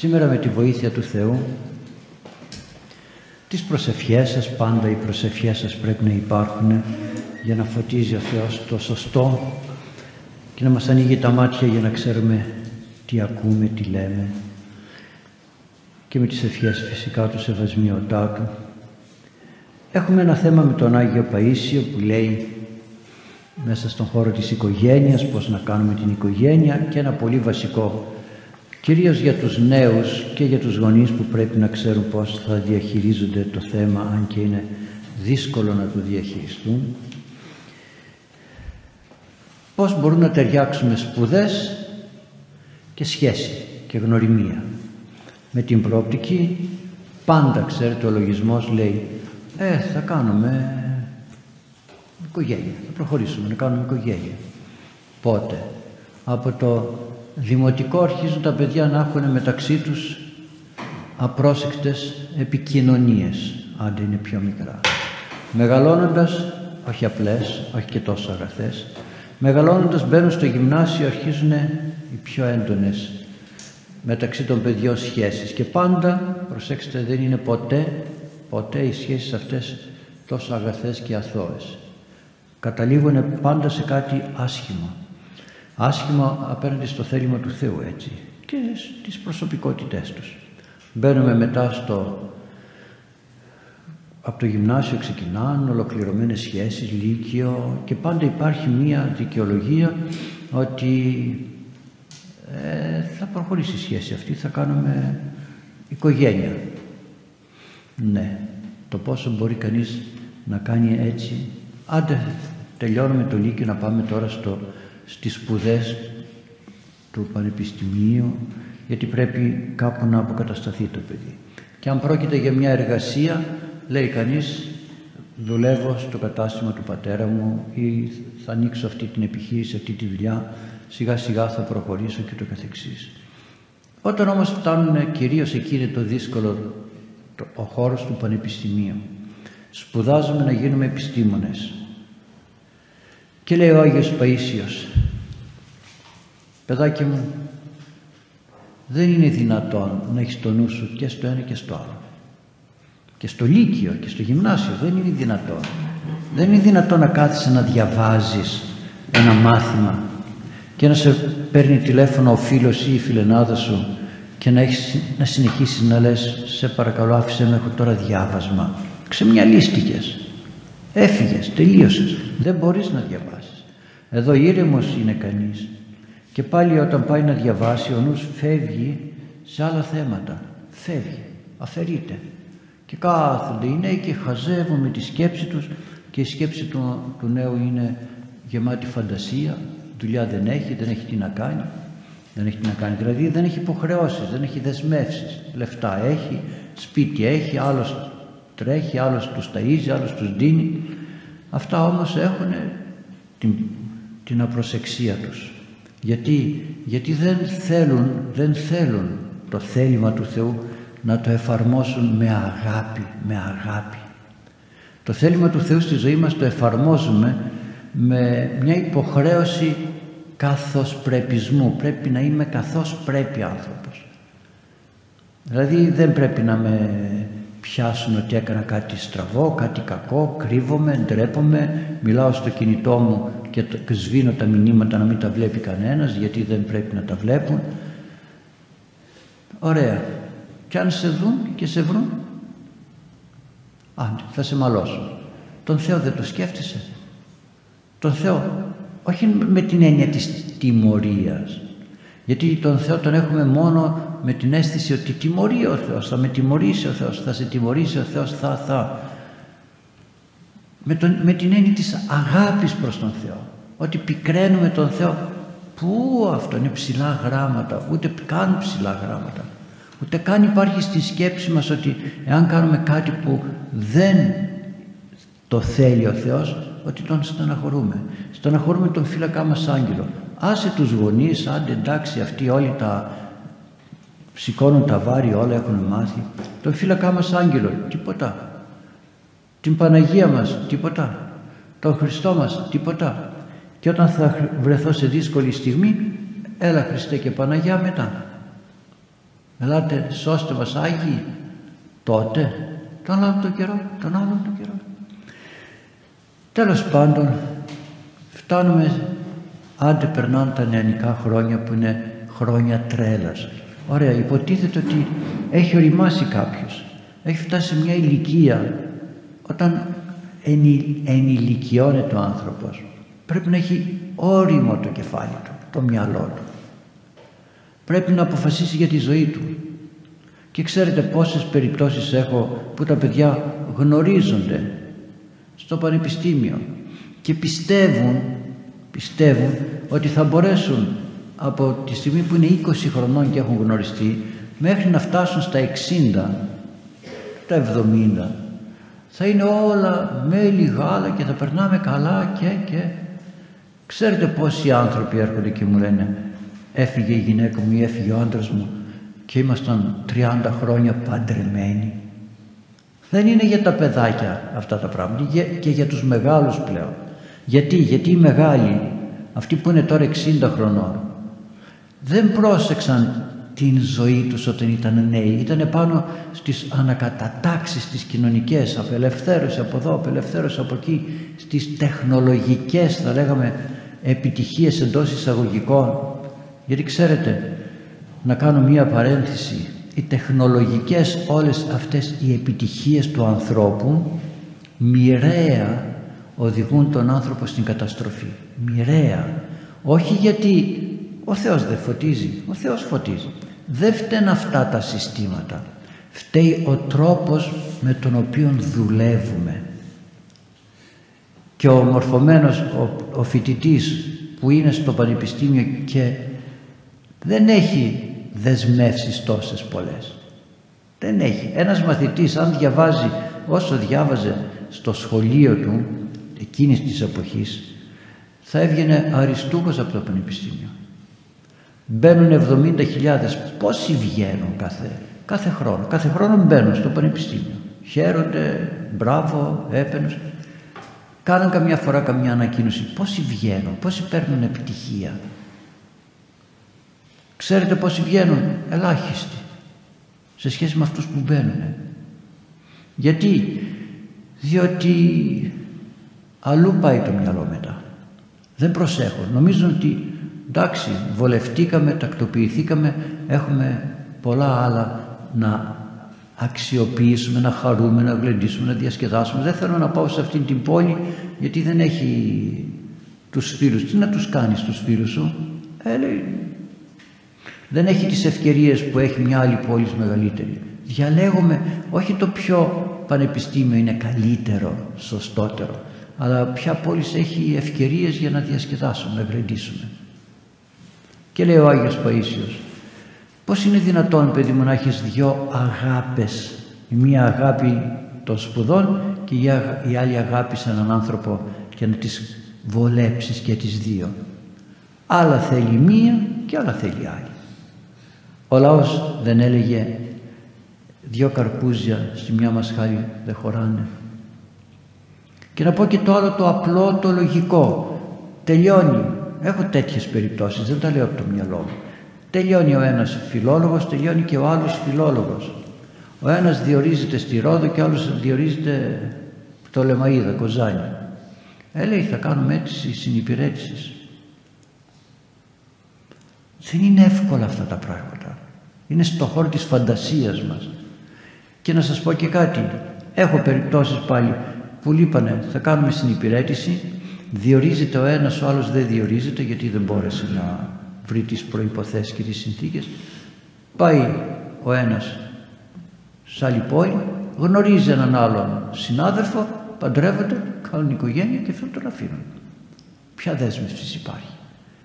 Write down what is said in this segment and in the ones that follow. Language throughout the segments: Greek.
Σήμερα με τη βοήθεια του Θεού τις προσευχές σας, πάντα οι προσευχές σας πρέπει να υπάρχουν για να φωτίζει ο Θεός το σωστό και να μας ανοίγει τα μάτια για να ξέρουμε τι ακούμε, τι λέμε και με τις ευχές φυσικά του σεβασμιωτά του. Έχουμε ένα θέμα με τον Άγιο Παΐσιο που λέει μέσα στον χώρο της οικογένειας πώς να κάνουμε την οικογένεια και ένα πολύ βασικό κυρίως για τους νέους και για τους γονείς που πρέπει να ξέρουν πώς θα διαχειρίζονται το θέμα αν και είναι δύσκολο να το διαχειριστούν. Πώς μπορούν να ταιριάξουμε σπουδές και σχέση και γνωριμία. Με την πρόπτικη πάντα ξέρετε ο λογισμός λέει ε θα κάνουμε οικογένεια θα προχωρήσουμε να κάνουμε οικογένεια πότε; Από το δημοτικό αρχίζουν τα παιδιά να έχουν μεταξύ τους απρόσεκτες επικοινωνίες αν είναι πιο μικρά μεγαλώνοντας όχι απλές όχι και τόσο αγαθές μεγαλώνοντας μπαίνουν στο γυμνάσιο αρχίζουν οι πιο έντονες μεταξύ των παιδιών σχέσεις και πάντα, προσέξτε, δεν είναι ποτέ, ποτέ οι σχέσεις αυτές τόσο αγαθές και αθώες. Καταλήγουν πάντα σε κάτι άσχημο. Άσχημο απέναντι στο θέλημα του Θεού έτσι και στις προσωπικότητές τους. Μπαίνουμε μετά στο... Από το γυμνάσιο ξεκινάνε ολοκληρωμένες σχέσεις, λύκειο και πάντα υπάρχει μία δικαιολογία ότι ε, θα προχωρήσει η σχέση αυτή, θα κάνουμε οικογένεια. Ναι, το πόσο μπορεί κανείς να κάνει έτσι. Άντε τελειώνουμε το Λύκειο να πάμε τώρα στο, στις σπουδές του Πανεπιστημίου γιατί πρέπει κάπου να αποκατασταθεί το παιδί. Και αν πρόκειται για μια εργασία, λέει κανείς, δουλεύω στο κατάστημα του πατέρα μου ή θα ανοίξω αυτή την επιχείρηση, αυτή τη δουλειά, σιγά σιγά θα προχωρήσω και το καθεξής. Όταν όμως φτάνουν κυρίως εκεί είναι το δύσκολο ο χώρος του Πανεπιστημίου. Σπουδάζουμε να γίνουμε επιστήμονες. Και λέει ο Άγιος Παΐσιος, παιδάκι μου, δεν είναι δυνατόν να έχεις το νου σου και στο ένα και στο άλλο. Και στο Λύκειο και στο Γυμνάσιο δεν είναι δυνατόν. Δεν είναι δυνατόν να κάθεσαι να διαβάζεις ένα μάθημα και να σε παίρνει τηλέφωνο ο φίλος ή η φιλενάδα σου και να, έχεις, να συνεχίσεις να λες σε παρακαλώ άφησε με έχω τώρα διάβασμα ξεμυαλίστηκες έφυγες, τελείωσες δεν μπορείς να διαβάσεις εδώ ήρεμος είναι κανείς και πάλι όταν πάει να διαβάσει ο νους φεύγει σε άλλα θέματα φεύγει, αφαιρείται και κάθονται οι νέοι και χαζεύουν με τη σκέψη τους και η σκέψη του, του νέου είναι γεμάτη φαντασία δουλειά δεν έχει, δεν έχει τι να κάνει. Δεν έχει τι να κάνει. Δηλαδή δεν έχει υποχρεώσεις, δεν έχει δεσμεύσεις. Λεφτά έχει, σπίτι έχει, άλλος τρέχει, άλλος τους ταΐζει, άλλος τους δίνει. Αυτά όμως έχουν την, την απροσεξία τους. Γιατί, γιατί δεν θέλουν, δεν θέλουν το θέλημα του Θεού να το εφαρμόσουν με αγάπη, με αγάπη. Το θέλημα του Θεού στη ζωή μας το εφαρμόζουμε με μια υποχρέωση καθώς πρεπισμού. Πρέπει να είμαι καθώς πρέπει άνθρωπος. Δηλαδή δεν πρέπει να με πιάσουν ότι έκανα κάτι στραβό, κάτι κακό, κρύβομαι, ντρέπομαι, μιλάω στο κινητό μου και, και σβήνω τα μηνύματα να μην τα βλέπει κανένας γιατί δεν πρέπει να τα βλέπουν. Ωραία. Και αν σε δουν και σε βρουν, άντε, θα σε μαλώσουν. Τον Θεό δεν το σκέφτεσαι. Τον Θεό, όχι με την έννοια της τιμωρίας. Γιατί τον Θεό τον έχουμε μόνο με την αίσθηση ότι τιμωρεί ο Θεός, θα με τιμωρήσει ο Θεός, θα σε τιμωρήσει ο Θεός, θα, θα. Με, τον, με την έννοια της αγάπης προς τον Θεό. Ότι πικραίνουμε τον Θεό. Πού αυτό είναι ψηλά γράμματα, ούτε καν ψηλά γράμματα. Ούτε καν υπάρχει στη σκέψη μας ότι εάν κάνουμε κάτι που δεν το θέλει ο Θεός ότι τον στεναχωρούμε. Στεναχωρούμε τον φύλακά μας άγγελο. Άσε τους γονείς, άντε εντάξει αυτοί όλοι τα σηκώνουν τα βάρη, όλα έχουν μάθει. Τον φύλακά μας άγγελο, τίποτα. Την Παναγία μας, τίποτα. Τον Χριστό μας, τίποτα. Και όταν θα βρεθώ σε δύσκολη στιγμή, έλα Χριστέ και Παναγιά μετά. Ελάτε σώστε μας Άγιοι τότε τον άλλο τον καιρό, τον άλλο τον καιρό. Τέλος πάντων φτάνουμε άντε περνάνε τα νεανικά χρόνια που είναι χρόνια τρέλας. Ωραία, υποτίθεται ότι έχει οριμάσει κάποιος. Έχει φτάσει σε μια ηλικία όταν ενηλικιώνεται ο άνθρωπος. Πρέπει να έχει όριμο το κεφάλι του, το μυαλό του. Πρέπει να αποφασίσει για τη ζωή του. Και ξέρετε πόσες περιπτώσεις έχω που τα παιδιά γνωρίζονται στο πανεπιστήμιο και πιστεύουν, πιστεύουν ότι θα μπορέσουν από τη στιγμή που είναι 20 χρονών και έχουν γνωριστεί μέχρι να φτάσουν στα 60, τα 70 θα είναι όλα μέλι γάλα και θα περνάμε καλά και και ξέρετε πόσοι άνθρωποι έρχονται και μου λένε έφυγε η γυναίκα μου ή έφυγε ο άντρας μου και ήμασταν 30 χρόνια παντρεμένοι. Δεν είναι για τα παιδάκια αυτά τα πράγματα και για τους μεγάλους πλέον. Γιατί, γιατί οι μεγάλοι, αυτοί που είναι τώρα 60 χρονών, δεν πρόσεξαν την ζωή τους όταν ήταν νέοι. Ήταν πάνω στις ανακατατάξεις τις κοινωνικές, απελευθέρωση από εδώ, απελευθέρωση από εκεί, στις τεχνολογικές θα λέγαμε επιτυχίες εντός εισαγωγικών. Γιατί ξέρετε, να κάνω μία παρένθεση οι τεχνολογικές όλες αυτές οι επιτυχίες του ανθρώπου μοιραία οδηγούν τον άνθρωπο στην καταστροφή. Μοιραία. Όχι γιατί ο Θεός δεν φωτίζει ο Θεός φωτίζει. Δεν φταίνουν αυτά τα συστήματα. Φταίει ο τρόπος με τον οποίο δουλεύουμε και ο μορφωμένος ο, ο φοιτητής που είναι στο πανεπιστήμιο και δεν έχει δεσμεύσεις τόσες πολλές. Δεν έχει. Ένας μαθητής αν διαβάζει όσο διάβαζε στο σχολείο του εκείνης της εποχής θα έβγαινε αριστούχος από το πανεπιστήμιο. Μπαίνουν 70.000. Πόσοι βγαίνουν κάθε, κάθε χρόνο; Κάθε χρόνο μπαίνουν στο πανεπιστήμιο. Χαίρονται, μπράβο, έπαινος. Κάναν καμιά φορά καμιά ανακοίνωση. Πόσοι βγαίνουν, πόσοι παίρνουν επιτυχία. Ξέρετε πόσοι βγαίνουν, ελάχιστοι σε σχέση με αυτούς που μπαίνουν. Γιατί, διότι αλλού πάει το μυαλό μετά. Δεν προσέχω. Νομίζουν ότι εντάξει βολευτήκαμε, τακτοποιηθήκαμε, έχουμε πολλά άλλα να αξιοποιήσουμε, να χαρούμε, να γλεντήσουμε, να διασκεδάσουμε. Δεν θέλω να πάω σε αυτήν την πόλη γιατί δεν έχει τους φίλους. Τι να τους κάνεις τους φίλους σου; Ε, δεν έχει τις ευκαιρίες που έχει μια άλλη πόλη μεγαλύτερη. Διαλέγουμε όχι το πιο πανεπιστήμιο είναι καλύτερο, σωστότερο, αλλά ποια πόλη έχει ευκαιρίες για να διασκεδάσουμε, να γρεντήσουμε. Και λέει ο Άγιος Παΐσιος, πώς είναι δυνατόν παιδί μου να έχεις δυο αγάπες, η μία αγάπη των σπουδών και η άλλη αγάπη σε έναν άνθρωπο και να τις βολέψεις και τις δύο. Άλλα θέλει μία και άλλα θέλει άλλη. Ο λαός δεν έλεγε δυο καρπούζια στη μια μασχάλη δεν χωράνε. Και να πω και το άλλο το απλό, το λογικό. Τελειώνει. Έχω τέτοιες περιπτώσεις, δεν τα λέω από το μυαλό μου. Τελειώνει ο ένας φιλόλογος, τελειώνει και ο άλλος φιλόλογος. Ο ένας διορίζεται στη Ρόδο και ο άλλος διορίζεται το Λεμαΐδα, Κοζάνη. Έλεγε θα κάνουμε έτσι συνυπηρέτησης. Δεν είναι εύκολα αυτά τα πράγματα. Είναι στο χώρο της φαντασίας μας. Και να σας πω και κάτι. Έχω περιπτώσεις πάλι που λείπανε θα κάνουμε συνυπηρέτηση διορίζεται ο ένας, ο άλλος δεν διορίζεται γιατί δεν μπόρεσε να βρει τις προϋποθέσεις και τις συνθήκες. Πάει ο ένας σε άλλη πόλη, γνωρίζει έναν άλλον συνάδελφο, παντρεύονται, κάνουν οικογένεια και αυτόν τον αφήνουν. Ποια δέσμευσης υπάρχει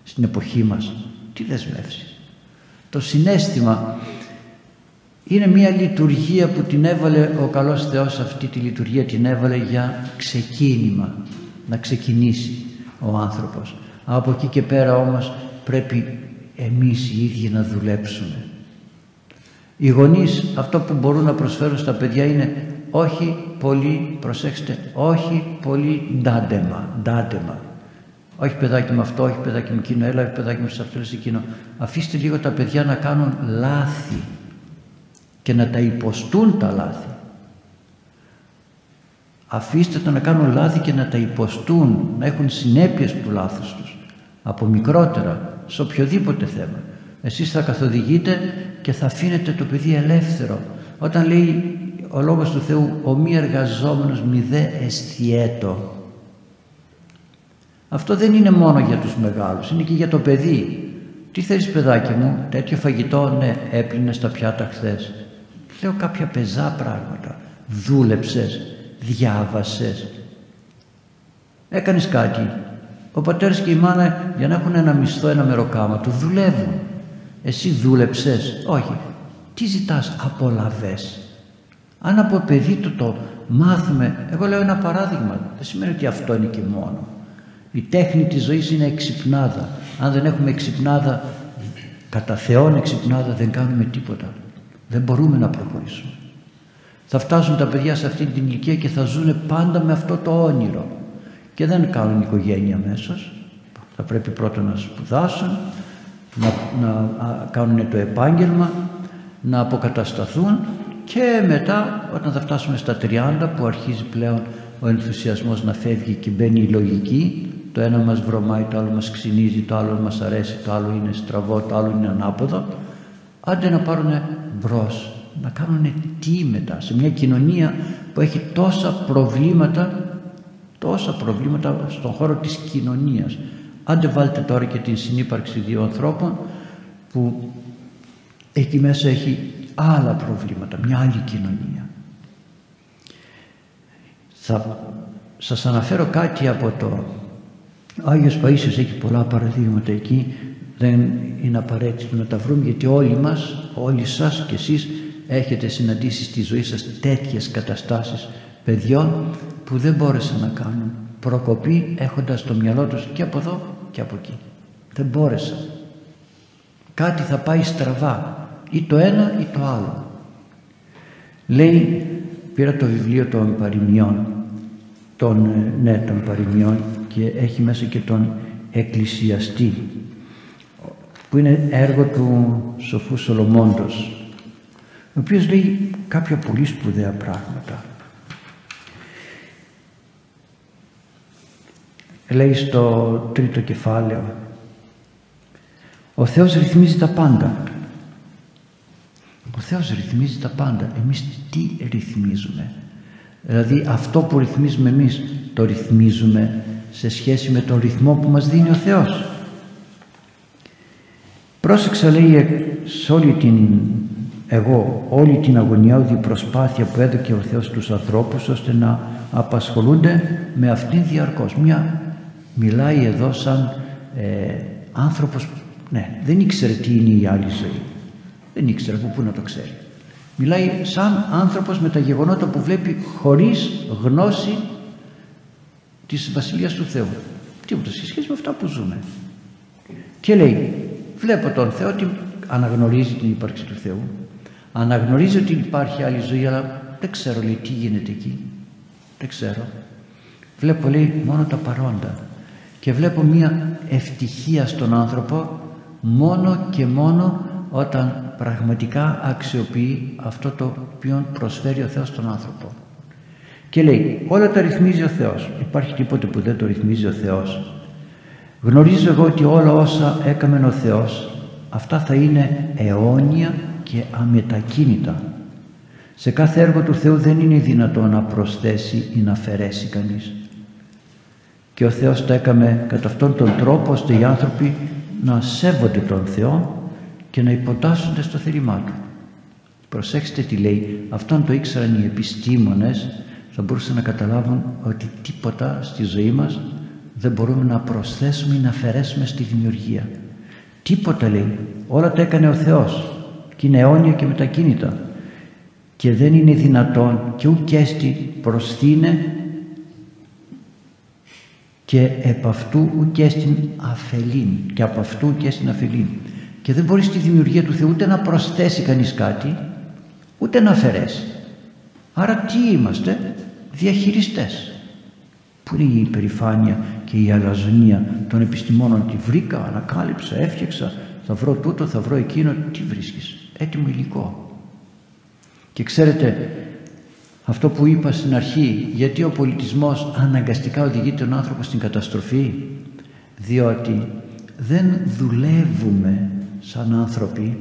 στην εποχή μας τι δεσμεύσεις. Το συνέστημα είναι μια λειτουργία που την έβαλε ο καλός Θεός αυτή τη λειτουργία την έβαλε για ξεκίνημα, να ξεκινήσει ο άνθρωπος. Από εκεί και πέρα όμως πρέπει εμείς οι ίδιοι να δουλέψουμε. Οι γονείς αυτό που μπορούν να προσφέρουν στα παιδιά είναι όχι πολύ, προσέξτε, όχι πολύ ντάντεμα, ντάντεμα. Όχι παιδάκι με αυτό, όχι παιδάκι με εκείνο, έλα παιδάκι με σε αυτό, σε εκείνο. Αφήστε λίγο τα παιδιά να κάνουν λάθη. και να τα υποστούν τα λάθη. Αφήστε τα να κάνουν λάθη και να τα υποστούν, να έχουν συνέπειες του λάθους τους από μικρότερα, σε οποιοδήποτε θέμα. Εσείς θα καθοδηγείτε και θα αφήνετε το παιδί ελεύθερο. Όταν λέει ο Λόγος του Θεού «Ο μη εργαζόμενος μη δε αισθιέτο». Αυτό δεν είναι μόνο για τους μεγάλους, είναι και για το παιδί. Τι θέλεις παιδάκι μου, τέτοιο φαγητό, ναι, έπλυνε τα πιάτα χθες. Λέω κάποια πεζά πράγματα. Δούλεψες, διάβασες, έκανες κάτι. Ο πατέρας και η μάνα για να έχουν ένα μισθό, ένα μεροκάματο, δουλεύουν. Εσύ δούλεψες, όχι. Τι ζητάς, απολαβές; Αν από παιδί του το μάθουμε, εγώ λέω ένα παράδειγμα, δεν σημαίνει ότι αυτό είναι και μόνο. Η τέχνη της ζωής είναι εξυπνάδα. Αν δεν έχουμε εξυπνάδα, κατά Θεόν εξυπνάδα δεν κάνουμε τίποτα. Δεν μπορούμε να προχωρήσουμε. Θα φτάσουν τα παιδιά σε αυτή την ηλικία και θα ζουν πάντα με αυτό το όνειρο. Και δεν κάνουν οικογένεια μέσα. Θα πρέπει πρώτα να σπουδάσουν, να, να κάνουν το επάγγελμα, να αποκατασταθούν και μετά όταν θα φτάσουμε στα 30 που αρχίζει πλέον ο ενθουσιασμός να φεύγει και μπαίνει η λογική το ένα μας βρωμάει, το άλλο μας ξυνίζει, το άλλο μας αρέσει, το άλλο είναι στραβό, το άλλο είναι ανάποδο άντε να πάρουν μπρος, να κάνουν τι μετά σε μια κοινωνία που έχει τόσα προβλήματα τόσα προβλήματα στον χώρο της κοινωνίας. Άντε βάλτε τώρα και την συνύπαρξη δύο ανθρώπων που εκεί μέσα έχει άλλα προβλήματα, μια άλλη κοινωνία. Θα σας αναφέρω κάτι από το ο Άγιος Παΐσιος έχει πολλά παραδείγματα εκεί. Δεν είναι απαραίτητο να τα βρούμε γιατί όλοι μας, όλοι σας και εσείς έχετε συναντήσει στη ζωή σας τέτοιες καταστάσεις παιδιών που δεν μπόρεσαν να κάνουν προκοπή έχοντας το μυαλό τους και από εδώ και από εκεί. Δεν μπόρεσαν. Κάτι θα πάει στραβά ή το ένα ή το άλλο. Λέει, πήρα το βιβλίο των παροιμιών, των, ε, ναι, των παροιμιών και έχει μέσα και τον εκκλησιαστή που είναι έργο του σοφούς Σολομώντος ο οποίος λέει κάποια πολύ σπουδαία πράγματα λέει στο τρίτο κεφάλαιο. Ο Θεός ρυθμίζει τα πάντα. Ο Θεός ρυθμίζει τα πάντα. Εμείς τι ρυθμίζουμε; Δηλαδή αυτό που ρυθμίζουμε εμείς το ρυθμίζουμε σε σχέση με τον ρυθμό που μας δίνει ο Θεός. Πρόσεξα λέει σε όλη την εγώ όλη την αγωνιώδη προσπάθεια που έδωκε ο Θεός στους ανθρώπους ώστε να απασχολούνται με αυτήν διαρκώς. Μια μιλάει εδώ σαν ε, άνθρωπος ναι, δεν ήξερε τι είναι η άλλη ζωή. Δεν ήξερε από πού να το ξέρει. Μιλάει σαν άνθρωπος με τα γεγονότα που βλέπει χωρίς γνώση της Βασιλείας του Θεού. Τίποτα σε σχέση με αυτά που ζούμε. Και λέει βλέπω τον Θεό ότι αναγνωρίζει την ύπαρξη του Θεού αναγνωρίζει ότι υπάρχει άλλη ζωή αλλά δεν ξέρω λέει τι γίνεται εκεί. Δεν ξέρω. Βλέπω λέει μόνο τα παρόντα και βλέπω μία ευτυχία στον άνθρωπο μόνο και μόνο όταν πραγματικά αξιοποιεί αυτό το οποίο προσφέρει ο Θεός στον άνθρωπο. Και λέει όλα τα ρυθμίζει ο Θεός. Υπάρχει τίποτε που δεν το ρυθμίζει ο Θεός. Γνωρίζω εγώ ότι όλα όσα έκαμε ο Θεός αυτά θα είναι αιώνια και αμετακίνητα. Σε κάθε έργο του Θεού δεν είναι δυνατό να προσθέσει ή να αφαιρέσει κανείς και ο Θεός τα έκαμε κατά αυτόν τον τρόπο ώστε οι άνθρωποι να σέβονται τον Θεό και να υποτάσσονται στο θέλημά Του προσέξτε τι λέει αυτόν το ήξεραν οι επιστήμονες θα μπορούσαν να καταλάβουν ότι τίποτα στη ζωή μας δεν μπορούμε να προσθέσουμε ή να αφαιρέσουμε στη δημιουργία. Τίποτα λέει. Όλα τα έκανε ο Θεός και είναι αιώνια και μετακίνητα και δεν είναι δυνατόν και ουκέστη προσθήνε και επ' αυτού ουκέ στην αφελήν και από αυτού ουκέ στην αφελήν. Και δεν μπορείς στη δημιουργία του Θεού ούτε να προσθέσει κανείς κάτι ούτε να αφαιρέσεις. Άρα τι είμαστε; Διαχειριστές. Που είναι η υπερηφάνεια και η αλαζονία των επιστημόνων; Τη βρήκα, ανακάλυψα, έφτιαξα. Θα βρω τούτο, θα βρω εκείνο. Τι βρίσκεις; Έτοιμο υλικό. Και ξέρετε, αυτό που είπα στην αρχή, γιατί ο πολιτισμός αναγκαστικά οδηγεί τον άνθρωπο στην καταστροφή, διότι δεν δουλεύουμε σαν άνθρωποι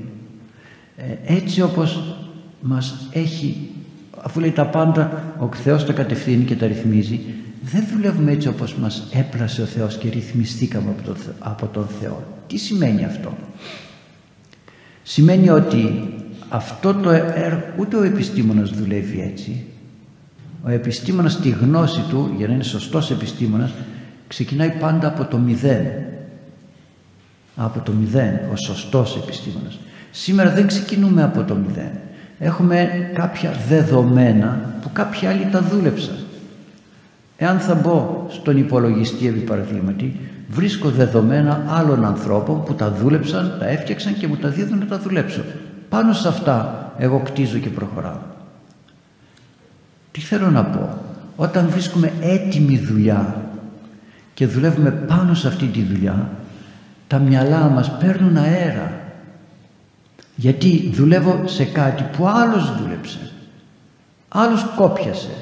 ε, έτσι όπως μας έχει αφού λέει τα πάντα ο Θεός τα κατευθύνει και τα ρυθμίζει δεν δουλεύουμε έτσι όπως μας έπλασε ο Θεός και ρυθμιστήκαμε από τον, από τον Θεό. Τι σημαίνει αυτό; Σημαίνει ότι αυτό το έργο ούτε ο επιστήμονας δουλεύει έτσι ο επιστήμονας τη γνώση του για να είναι σωστός επιστήμονας ξεκινάει πάντα από το μηδέν. Από το μηδέν ο σωστός επιστήμονας. Σήμερα δεν ξεκινούμε από το μηδέν. Έχουμε κάποια δεδομένα που κάποιοι άλλοι τα δούλεψαν. Εάν θα μπω στον υπολογιστή επί παραδείγματι βρίσκω δεδομένα άλλων ανθρώπων που τα δούλεψαν, τα έφτιαξαν και μου τα δίδουν να τα δουλέψω. Πάνω σε αυτά εγώ κτίζω και προχωράω τι θέλω να πω; Όταν βρίσκουμε έτοιμη δουλειά και δουλεύουμε πάνω σε αυτή τη δουλειά τα μυαλά μας παίρνουν αέρα. Γιατί δουλεύω σε κάτι που άλλος δούλεψε άλλος κόπιασε.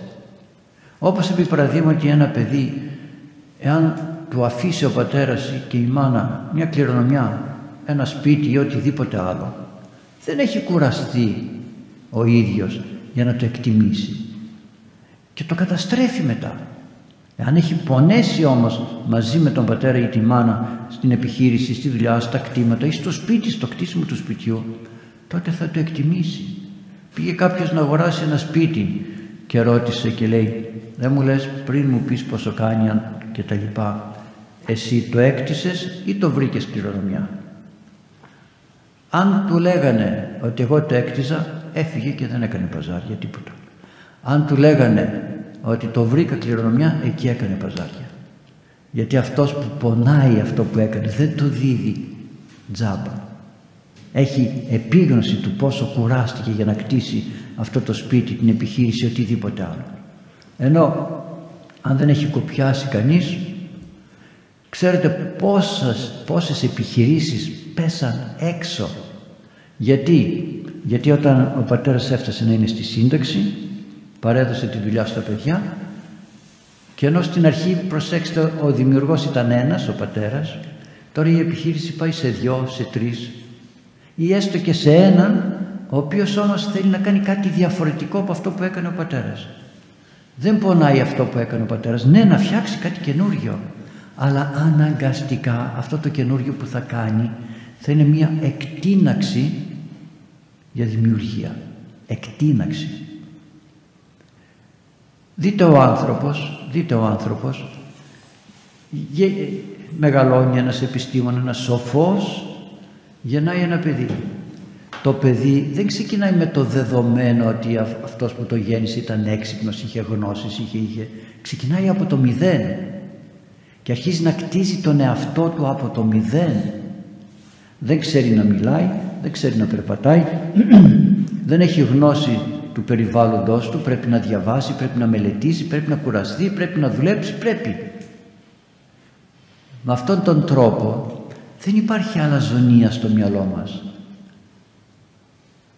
Όπως επί παραδείγματι ένα παιδί εάν του αφήσει ο πατέρας και η μάνα μια κληρονομιά ένα σπίτι ή οτιδήποτε άλλο δεν έχει κουραστεί ο ίδιος για να το εκτιμήσει και το καταστρέφει μετά αν έχει πονέσει όμως μαζί με τον πατέρα ή τη μάνα στην επιχείρηση, στη δουλειά, στα κτήματα ή στο σπίτι, στο κτίσιμο του σπιτιού, τότε θα το εκτιμήσει. Πήγε κάποιος να αγοράσει ένα σπίτι και ρώτησε και λέει δεν μου λες πριν μου πεις πόσο κάνει και τα λοιπά εσύ το έκτισες ή το βρήκες κληρονομιά; Αν του λέγανε ότι εγώ το έκτιζα έφυγε και δεν έκανε παζάρια τίποτα αν του λέγανε ότι το βρήκα κληρονομιά εκεί έκανε παζάρια. Γιατί αυτός που πονάει αυτό που έκανε δεν το δίδει τζάμπα. Έχει επίγνωση του πόσο κουράστηκε για να κτίσει αυτό το σπίτι, την επιχείρηση, οτιδήποτε άλλο. Ενώ αν δεν έχει κοπιάσει κανείς ξέρετε πόσες, πόσες επιχειρήσεις πέσαν έξω. Γιατί, γιατί όταν ο πατέρας έφτασε να είναι στη σύνταξη παρέδωσε τη δουλειά στα παιδιά και ενώ στην αρχή προσέξτε ο δημιουργός ήταν ένας ο πατέρας τώρα η επιχείρηση πάει σε δυο, σε τρεις. Ή έστω και σε έναν ο οποίος όμως θέλει να κάνει κάτι διαφορετικό από αυτό που έκανε ο πατέρας. Δεν πονάει αυτό που έκανε ο πατέρας. Ναι να φτιάξει κάτι καινούριο αλλά αναγκαστικά αυτό το καινούριο που θα κάνει θα είναι μια εκτίναξη για δημιουργία. Εκτίναξη δείτε ο άνθρωπος δείτε ο άνθρωπος. Μεγαλώνει ένας επιστήμον ένας σοφός. Γεννάει ένα παιδί. Το παιδί δεν ξεκινάει με το δεδομένο ότι αυτός που το γέννησε ήταν έξυπνος, είχε γνώσεις, είχε, είχε. ξεκινάει από το μηδέν. Και αρχίζει να κτίζει τον εαυτό του από το μηδέν. Δεν ξέρει να μιλάει, δεν ξέρει να περπατάει. Δεν έχει γνώση του περιβάλλοντος του πρέπει να διαβάσει, πρέπει να μελετήσει πρέπει να κουραστεί, πρέπει να δουλέψει πρέπει. Με αυτόν τον τρόπο δεν υπάρχει αλαζονία στο μυαλό μας.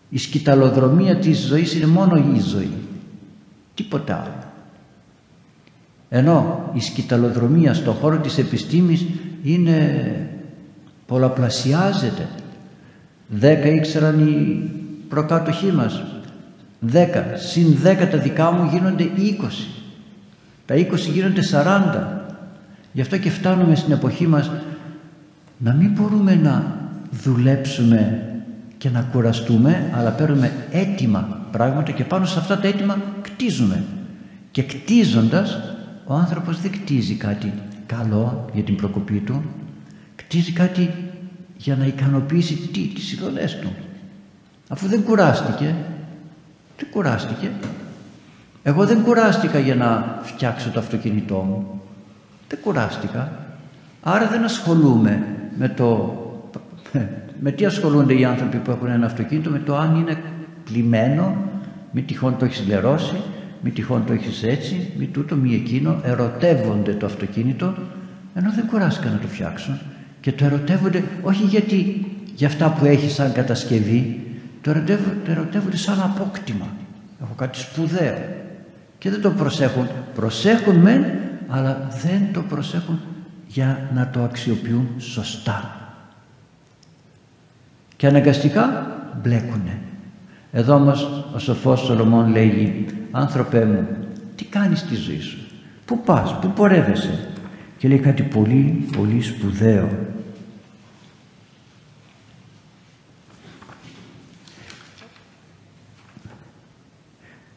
Η σκηταλοδρομία της ζωής είναι μόνο η ζωή τίποτα άλλο. Ενώ η σκηταλοδρομία στον χώρο της επιστήμης είναι πολλαπλασιάζεται. Δέκα ήξεραν οι προκάτοχοί μας δέκα συν δέκα τα δικά μου γίνονται είκοσι. Τα είκοσι γίνονται σαράντα. Γι' αυτό και φτάνουμε στην εποχή μας να μην μπορούμε να δουλέψουμε και να κουραστούμε αλλά παίρνουμε έτοιμα πράγματα και πάνω σε αυτά τα έτοιμα κτίζουμε. Και κτίζοντας ο άνθρωπος δεν κτίζει κάτι καλό για την προκοπή του. Κτίζει κάτι για να ικανοποιήσει τι, τις ειδονές του. Αφού δεν κουράστηκε δεν κουράστηκε; Εγώ δεν κουράστηκα για να φτιάξω το αυτοκίνητό μου. Δεν κουράστηκα. Άρα δεν ασχολούμαι με το με τι ασχολούνται οι άνθρωποι που έχουν ένα αυτοκίνητο με το αν είναι κλειμένο μη τυχόν το έχεις λερώσει μη τυχόν το έχεις έτσι μη τούτο μη εκείνο. Ερωτεύονται το αυτοκίνητο ενώ δεν κουράστηκαν να το φτιάξουν και το ερωτεύονται όχι γιατί για αυτά που έχεις σαν κατασκευή το ερωτεύονται, το ερωτεύονται σαν απόκτημα. Έχω κάτι σπουδαίο. Και δεν το προσέχουν. Προσέχουν μεν αλλά δεν το προσέχουν για να το αξιοποιούν σωστά. Και αναγκαστικά μπλέκουνε. Εδώ όμως ο σοφός Σολομών λέγει άνθρωπέ μου τι κάνεις στη ζωή σου; Πού πας, πού πορεύεσαι; Και λέει κάτι πολύ πολύ σπουδαίο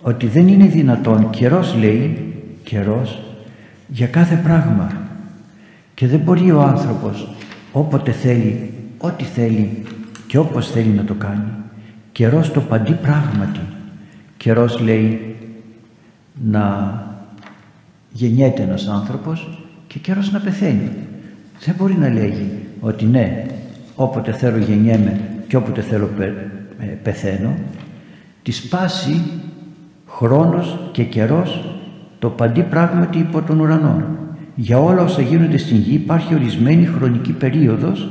ότι δεν είναι δυνατόν καιρός λέει καιρός για κάθε πράγμα. Και δεν μπορεί ο άνθρωπος όποτε θέλει ό,τι θέλει και όπως θέλει να το κάνει καιρός το παντί πράγματι. Καιρός λέει να γεννιέται ένας άνθρωπος και καιρός να πεθαίνει. Δεν μπορεί να λέγει ότι ναι όποτε θέλω γεννιέμαι και όποτε θέλω ε, πεθαίνω τη σπάση χρόνος και καιρός το παντί πράγματι υπό τον ουρανό. Για όλα όσα γίνονται στην γη υπάρχει ορισμένη χρονική περίοδος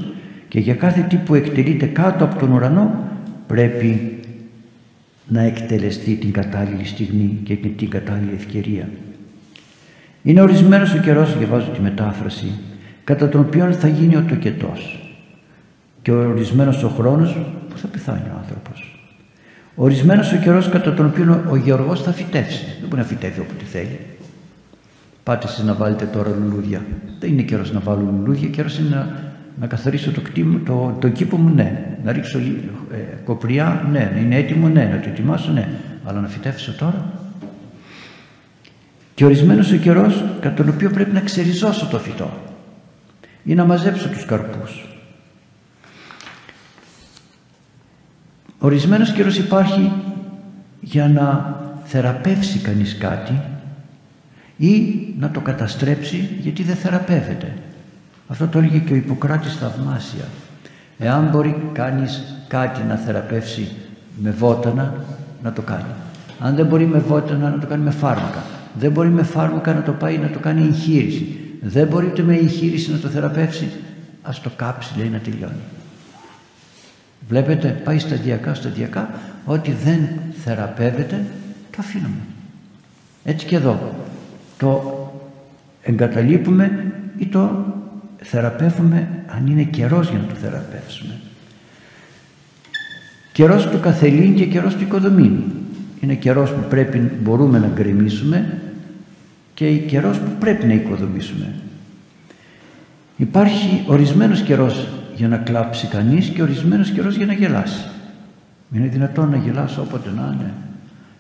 και για κάθε τι που εκτελείται κάτω από τον ουρανό πρέπει να εκτελεστεί την κατάλληλη στιγμή και την κατάλληλη ευκαιρία. Είναι ορισμένος ο καιρός, διαβάζω τη μετάφραση, κατά τον οποίο θα γίνει ο τοκετός και ορισμένος ο χρόνος που θα πεθάνει ο άνθρωπος. Ορισμένος ο καιρός κατά τον οποίο ο γεωργός θα φυτεύσει. Δεν μπορεί να φυτεύει όποτε θέλει. Πάτε εσείς να βάλετε τώρα λουλούδια. Δεν είναι καιρός να βάλω λουλούδια, καιρός είναι να, να καθαρίσω το, κτήμο, το, το κήπο μου, ναι. Να ρίξω ε, κοπριά, ναι. Να είναι έτοιμο, ναι. Να το ετοιμάσω, ναι. Αλλά να φυτεύσω τώρα. Και ορισμένος ο καιρός κατά τον οποίο πρέπει να ξεριζώσω το φυτό ή να μαζέψω τους καρπούς Ορισμένος καιρός υπάρχει για να θεραπεύσει κανείς κάτι ή να το καταστρέψει γιατί δεν θεραπεύεται. Αυτό το έλεγε και ο Ιπποκράτης θαυμάσια. Εάν μπορεί κάνεις κάτι να θεραπεύσει με βότανα, να το κάνει. Αν δεν μπορεί με βότανα, να το κάνει με φάρμακα. Δεν μπορεί με φάρμακα να το πάει να το κάνει εγχείρηση. Δεν μπορεί ούτε με εγχείρηση να το θεραπεύσει. Ας το κάψει, λέει, να τελειώνει. Βλέπετε, πάει σταδιακά, σταδιακά, ό,τι δεν θεραπεύεται, το αφήνουμε. Έτσι και εδώ. Το εγκαταλείπουμε ή το θεραπεύουμε αν είναι καιρός για να το θεραπεύσουμε. Καιρός του καθελήν και καιρός του οικοδομήν. Είναι καιρός που πρέπει, μπορούμε να γκρεμίσουμε και καιρός που πρέπει να οικοδομήσουμε. Υπάρχει ορισμένος καιρός για να κλάψει κανείς και ορισμένος καιρός για να γελάσει. Είναι δυνατόν να γελάσω όποτε να είναι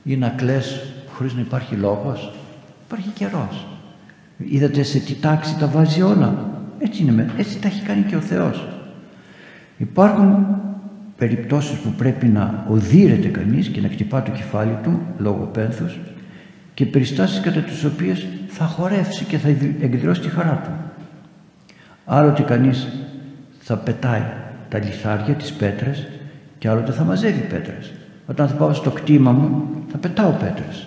ή να κλαις χωρίς να υπάρχει λόγος. Υπάρχει καιρός. Είδατε σε τι τάξη τα βάζει όλα. Έτσι, είναι, έτσι τα έχει κάνει και ο Θεός. Υπάρχουν περιπτώσεις που πρέπει να οδύρεται κανείς και να χτυπά το κεφάλι του λόγω πένθους και περιστάσεις κατά τις οποίες θα χορεύσει και θα εκδηλώσει τη χαρά του. Άλλοτε κανείς θα πετάει τα λιθάρια, τις πέτρες και άλλοτε θα μαζεύει πέτρες. Όταν θα πάω στο κτήμα μου θα πετάω πέτρες.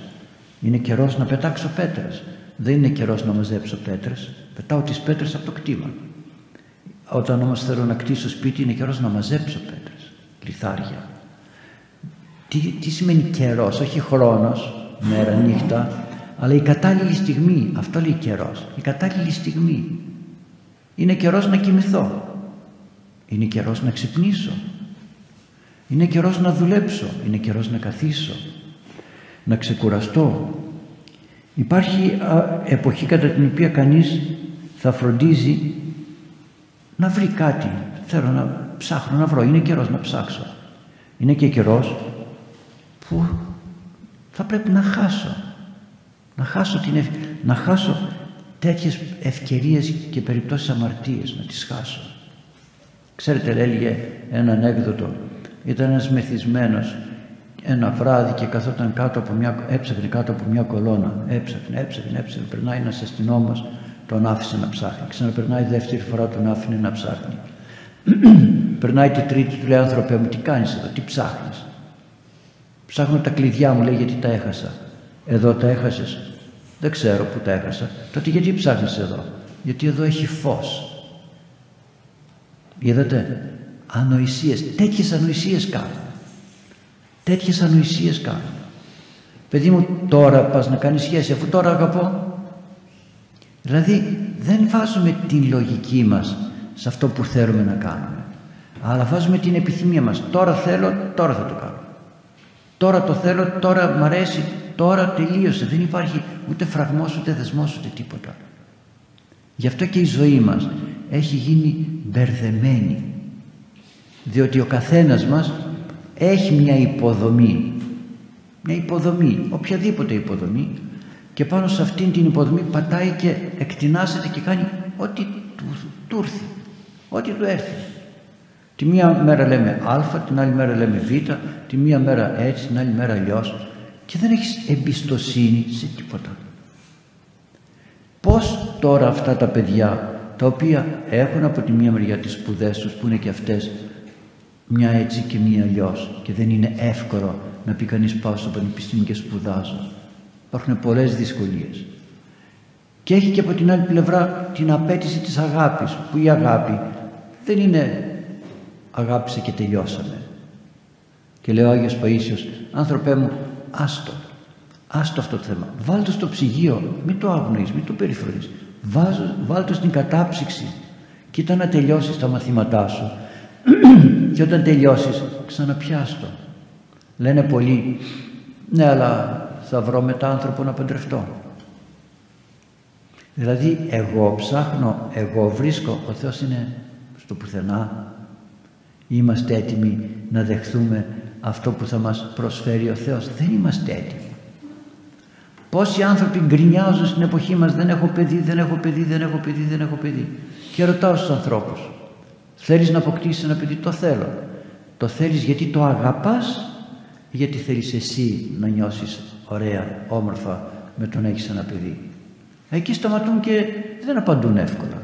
Είναι καιρός να πετάξω πέτρες. Δεν είναι καιρός να μαζέψω πέτρες. Πετάω τις πέτρες από το κτήμα. Όταν όμως θέλω να κτίσω σπίτι είναι καιρός να μαζέψω πέτρες, λιθάρια. Τι, τι σημαίνει καιρός, όχι χρόνος, μέρα, νύχτα, αλλά η κατάλληλη στιγμή. Αυτό λέει καιρός. Η κατάλληλη στιγμή. Είναι καιρός να κοιμηθώ. Είναι καιρός να ξυπνήσω. Είναι καιρός να δουλέψω. Είναι καιρός να καθίσω. Να ξεκουραστώ. Υπάρχει εποχή κατά την οποία κανείς θα φροντίζει να βρει κάτι. Θέλω να ψάχνω να βρω. Είναι καιρός να ψάξω. Είναι και καιρός που θα πρέπει να χάσω. Να χάσω, την να χάσω τέτοιες ευκαιρίες και περιπτώσεις αμαρτίες. Να τις χάσω. Ξέρετε, έλεγε ένα ανέκδοτο. Ήταν ένας μεθυσμένος ένα βράδυ και καθόταν κάτω από μια, έψαχνε κάτω από μια κολόνα. Έψαχνε, έψαχνε, έψαχνε. Περνάει ένας αστυνόμος, τον άφησε να ψάχνει. Ξαναπερνάει δεύτερη φορά, τον άφηνε να ψάχνει. Περνάει τη τρίτη, του λέει: Άνθρωπε μου, τι κάνεις εδώ, τι ψάχνεις; Ψάχνω τα κλειδιά μου, λέει, γιατί τα έχασα. Εδώ τα έχασες; Δεν ξέρω που τα έχασα. Τότε γιατί ψάχνεις εδώ; Γιατί εδώ έχει φως. Είδατε, ανοησίες, τέτοιες ανοησίες κάνουν. Τέτοιες ανοησίες κάνουν. Παιδί μου τώρα πας να κάνεις σχέση αφού τώρα αγαπώ. Δηλαδή δεν βάζουμε την λογική μας σε αυτό που θέλουμε να κάνουμε. Αλλά βάζουμε την επιθυμία μας. Τώρα θέλω, τώρα θα το κάνω. Τώρα το θέλω, τώρα μ' αρέσει, τώρα τελείωσε. Δεν υπάρχει ούτε φραγμός, ούτε δεσμός, ούτε τίποτα. Γι' αυτό και η ζωή μας έχει γίνει μπερδεμένη. Διότι ο καθένας μας έχει μια υποδομή. Μια υποδομή, οποιαδήποτε υποδομή και πάνω σε αυτήν την υποδομή πατάει και εκτινάσεται και κάνει ό,τι του, του έρθει. Ό,τι του έρθει. Τη μία μέρα λέμε α, την άλλη μέρα λέμε β, τη μία μέρα έτσι, την άλλη μέρα αλλιώς. Και δεν έχεις εμπιστοσύνη σε τίποτα. Πώς τώρα αυτά τα παιδιά τα οποία έχουν από τη μία μεριά τις σπουδές τους που είναι και αυτές μια έτσι και μια αλλιώς και δεν είναι εύκολο να πει κανείς πάω στο πανεπιστήμιο και σπουδάζω. Υπάρχουν πολλές δυσκολίες. Και έχει και από την άλλη πλευρά την απέτηση της αγάπης που η αγάπη δεν είναι αγάπησε και τελειώσαμε. Και λέει ο Άγιος Παΐσιος, άνθρωπέ μου, άστο, άστο αυτό το θέμα. Βάλτε στο ψυγείο, μην το αγνοείς, μην το περιφρονείς. Βάλτε στην κατάψυξη. Κοίτα να τελειώσεις τα μαθήματά σου. και όταν τελειώσεις, ξαναπιάστο. Λένε πολλοί, ναι αλλά θα βρω μετά άνθρωπο να παντρευτώ. Δηλαδή εγώ ψάχνω, εγώ βρίσκω, ο Θεός είναι στο πουθενά. Είμαστε έτοιμοι να δεχθούμε αυτό που θα μας προσφέρει ο Θεός. Δεν είμαστε έτοιμοι. Πόσοι άνθρωποι γκρινιάζουν στην εποχή μας δεν έχω παιδί, δεν έχω παιδί, δεν έχω παιδί, δεν έχω παιδί. Και ρωτάω στους ανθρώπους θέλεις να αποκτήσεις ένα παιδί, το θέλω. Το θέλεις γιατί το αγαπάς γιατί θέλεις εσύ να νιώσεις ωραία, όμορφα με το να έχεις ένα παιδί; Εκεί σταματούν και δεν απαντούν εύκολα.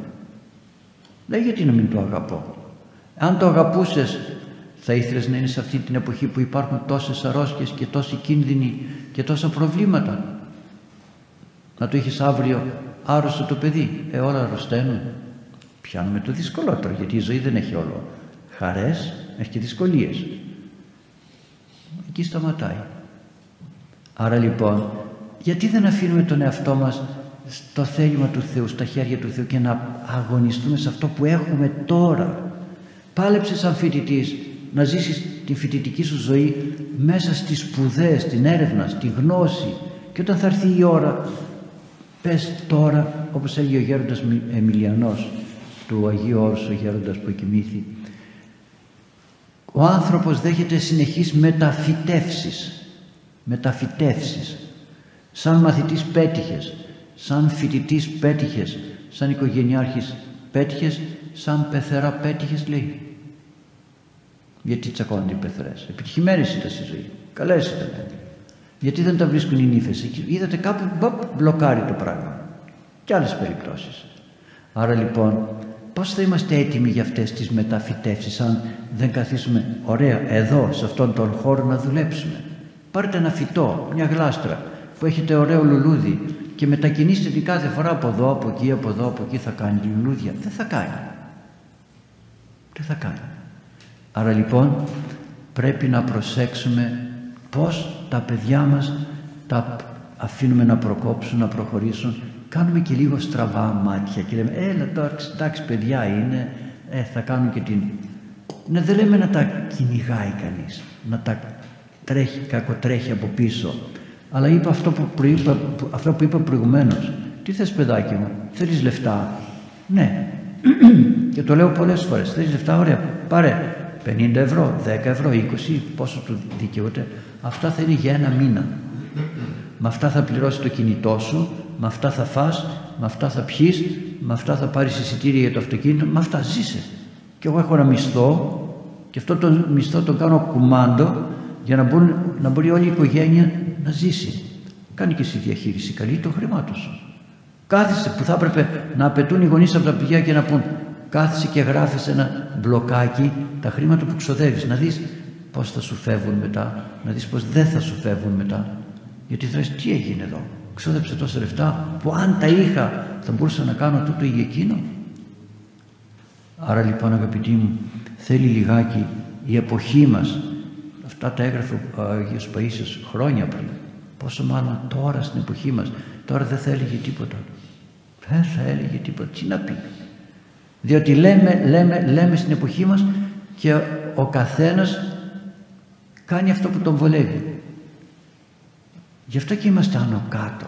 Λέει γιατί να μην το αγαπώ; Αν το αγαπούσες θα ήθελες να είναι σε αυτή την εποχή που υπάρχουν τόσες αρρώσκες και τόσοι κίνδυνοι και τόσα προβλήματα. Να το είχες αύριο άρρωστο το παιδί. Ε όλα αρρωσταίνουν. Πιάνουμε το δυσκολότερο γιατί η ζωή δεν έχει όλο χαρές, έχει και δυσκολίες. Εκεί σταματάει. Άρα λοιπόν γιατί δεν αφήνουμε τον εαυτό μας στο θέλημα του Θεού, στα χέρια του Θεού και να αγωνιστούμε σε αυτό που έχουμε τώρα; Πάλεψες σαν φοιτητής να ζήσεις την φοιτητική σου ζωή μέσα στις σπουδές, στην έρευνα, στη γνώση και όταν θα έρθει η ώρα πες τώρα όπως έλεγε ο γέροντας Εμιλιανός του Αγίου Όρους ο γέροντας που εκοιμήθη ο άνθρωπος δέχεται συνεχείς μεταφυτεύσεις μεταφυτεύσεις σαν μαθητής πέτυχες σαν φοιτητής πέτυχες σαν οικογενειάρχης πέτυχες σαν πεθερά πέτυχες λέει. Γιατί τσακώνται οι πεθερές. Επιτυχημένες ήταν στη ζωή. Καλές ήταν γιατί δεν τα βρίσκουν οι νύφες είδατε κάπου μπαπ, μπλοκάρει το πράγμα και άλλες περιπτώσεις άρα λοιπόν πώς θα είμαστε έτοιμοι για αυτές τις μεταφυτεύσεις αν δεν καθίσουμε ωραία εδώ σε αυτόν τον χώρο να δουλέψουμε πάρτε ένα φυτό, μια γλάστρα που έχετε ωραίο λουλούδι και μετακινήστε την κάθε φορά από εδώ, από εκεί, από εδώ, από εκεί θα κάνει λουλούδια. Δεν θα κάνει. Δεν θα κάνει. Άρα λοιπόν πρέπει να προσέξουμε πώς τα παιδιά μας τα αφήνουμε να προκόψουν, να προχωρήσουν. Κάνουμε και λίγο στραβά μάτια και λέμε έλα τώρα εντάξει παιδιά είναι, ε, θα κάνουν και την... Ναι, δεν λέμε να τα κυνηγάει κανείς, να τα τρέχει, κακοτρέχει από πίσω αλλά είπα αυτό που, προείπα, αυτό που είπα προηγουμένως. Τι θες παιδάκι μου, θέλεις λεφτά; Ναι. και το λέω πολλές φορές. Θέλεις λεφτά, ωραία, πάρε 50 ευρώ, 10 ευρώ, 20, πόσο του δικαιούται. Αυτά θα είναι για ένα μήνα. Με αυτά θα πληρώσει το κινητό σου, με αυτά θα φας, με αυτά θα πιείς, με αυτά θα πάρεις εισιτήρια για το αυτοκίνητο, με αυτά ζήσε. Και εγώ έχω ένα μισθό και αυτό το μισθό το κάνω κουμάντο για να, μπορούν, να μπορεί όλη η οικογένεια να ζήσει. Κάνει και εσύ διαχείριση καλή των χρημάτων σου. Κάθισε που θα έπρεπε να απαιτούν οι γονείς από τα παιδιά και να πούν κάθισε και γράφεις ένα μπλοκάκι τα χρήματα που ξοδεύεις. Να δεις πώς θα σου φεύγουν μετά, να δεις πώς δεν θα σου φεύγουν μετά. Γιατί θα τι έγινε εδώ; Ξόδεψε τόσα λεφτά που αν τα είχα θα μπορούσα να κάνω τούτο ή εκείνο. Άρα λοιπόν αγαπητοί μου θέλει λιγάκι η εποχή μας Αυτά τα έγραφε ο Άγιος Παΐσιος χρόνια πριν. πόσο μάλλον τώρα στην εποχή μας τώρα δεν θα έλεγε τίποτα δεν θα έλεγε τίποτα τι να πει διότι λέμε, λέμε, λέμε στην εποχή μας και ο καθένας κάνει αυτό που τον βολεύει. Γι' αυτό και είμαστε άνω κάτω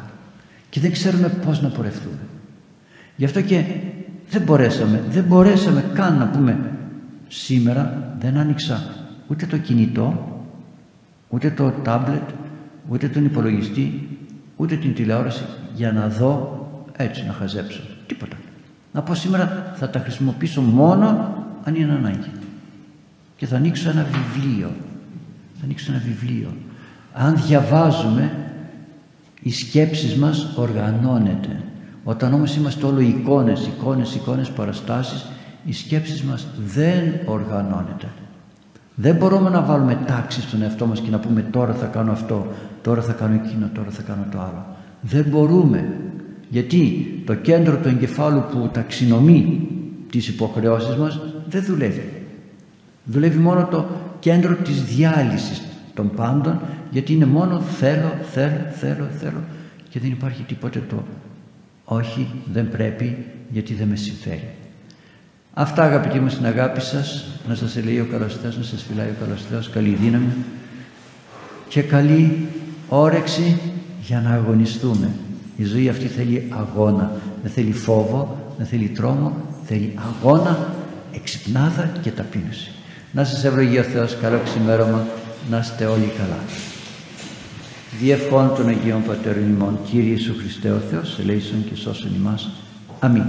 και δεν ξέρουμε πως να πορευτούμε. Γι' αυτό και δεν μπορέσαμε δεν μπορέσαμε καν να πούμε σήμερα δεν άνοιξα ούτε το κινητό ούτε το τάμπλετ ούτε τον υπολογιστή ούτε την τηλεόραση για να δω έτσι να χαζέψω. Τίποτα. Να πω σήμερα θα τα χρησιμοποιήσω μόνο αν είναι ανάγκη και θα ανοίξω ένα βιβλίο. θα ανοίξω ένα βιβλίο αν διαβάζουμε οι σκέψεις μας οργανώνεται όταν όμως είμαστε όλο εικόνες, εικόνες, εικόνες, παραστάσεις οι σκέψεις μας δεν οργανώνεται δεν μπορούμε να βάλουμε τάξη στον εαυτό μας και να πούμε τώρα θα κάνω αυτό, τώρα θα κάνω εκείνο, τώρα θα κάνω το άλλο. Δεν μπορούμε. Γιατί το κέντρο του εγκεφάλου που ταξινομεί τις υποχρεώσεις μας δεν δουλεύει. Δουλεύει μόνο το κέντρο της διάλυσης των πάντων γιατί είναι μόνο θέλω, θέλω, θέλω, θέλω και δεν υπάρχει τίποτε το όχι, δεν πρέπει γιατί δεν με συμφέρει. Αυτά αγαπητοί μου στην αγάπη σας, να σας ελέει ο καλός Θεός, να σας φυλάει ο καλός Θεός, καλή δύναμη και καλή όρεξη για να αγωνιστούμε. Η ζωή αυτή θέλει αγώνα, δεν θέλει φόβο, δεν θέλει τρόμο, θέλει αγώνα, εξυπνάδα και ταπείνωση. Να σας ευλογεί ο Θεός, καλό ξημέρωμα, να είστε όλοι καλά. Διευχών των Αγίων Πατέρων ημών, Κύριε Ιησού Χριστέ ο Θεός, ελέησον και σώσον ημάς. Αμήν.